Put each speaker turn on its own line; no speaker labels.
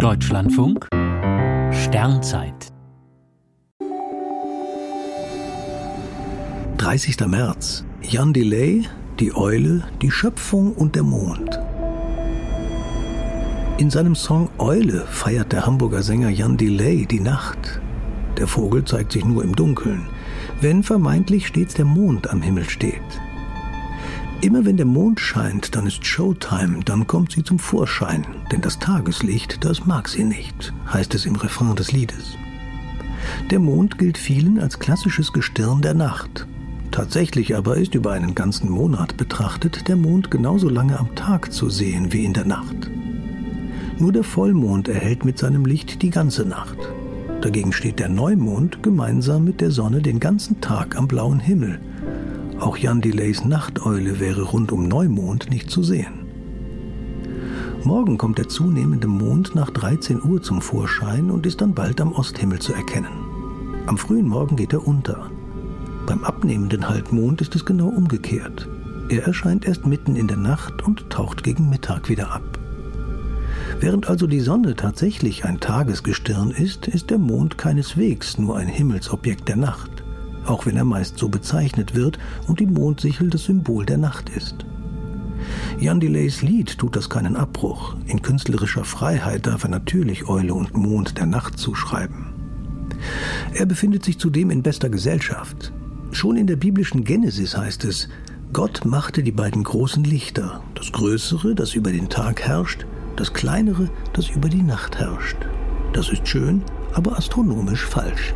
Deutschlandfunk Sternzeit
30. März. Jan Delay, die Eule, die Schöpfung und der Mond. In seinem Song Eule feiert der Hamburger Sänger Jan Delay die Nacht. Der Vogel zeigt sich nur im Dunkeln, wenn vermeintlich stets der Mond am Himmel steht. Immer wenn der Mond scheint, dann ist Showtime, dann kommt sie zum Vorschein, denn das Tageslicht, das mag sie nicht, heißt es im Refrain des Liedes. Der Mond gilt vielen als klassisches Gestirn der Nacht. Tatsächlich aber ist über einen ganzen Monat betrachtet der Mond genauso lange am Tag zu sehen wie in der Nacht. Nur der Vollmond erhält mit seinem Licht die ganze Nacht. Dagegen steht der Neumond gemeinsam mit der Sonne den ganzen Tag am blauen Himmel auch Jan Delays Nachteule wäre rund um Neumond nicht zu sehen. Morgen kommt der zunehmende Mond nach 13 Uhr zum Vorschein und ist dann bald am Osthimmel zu erkennen. Am frühen Morgen geht er unter. Beim abnehmenden Halbmond ist es genau umgekehrt. Er erscheint erst mitten in der Nacht und taucht gegen Mittag wieder ab. Während also die Sonne tatsächlich ein Tagesgestirn ist, ist der Mond keineswegs nur ein Himmelsobjekt der Nacht auch wenn er meist so bezeichnet wird und die Mondsichel das Symbol der Nacht ist. Jan Delays Lied tut das keinen Abbruch. In künstlerischer Freiheit darf er natürlich Eule und Mond der Nacht zuschreiben. Er befindet sich zudem in bester Gesellschaft. Schon in der biblischen Genesis heißt es, Gott machte die beiden großen Lichter, das Größere, das über den Tag herrscht, das Kleinere, das über die Nacht herrscht. Das ist schön, aber astronomisch falsch.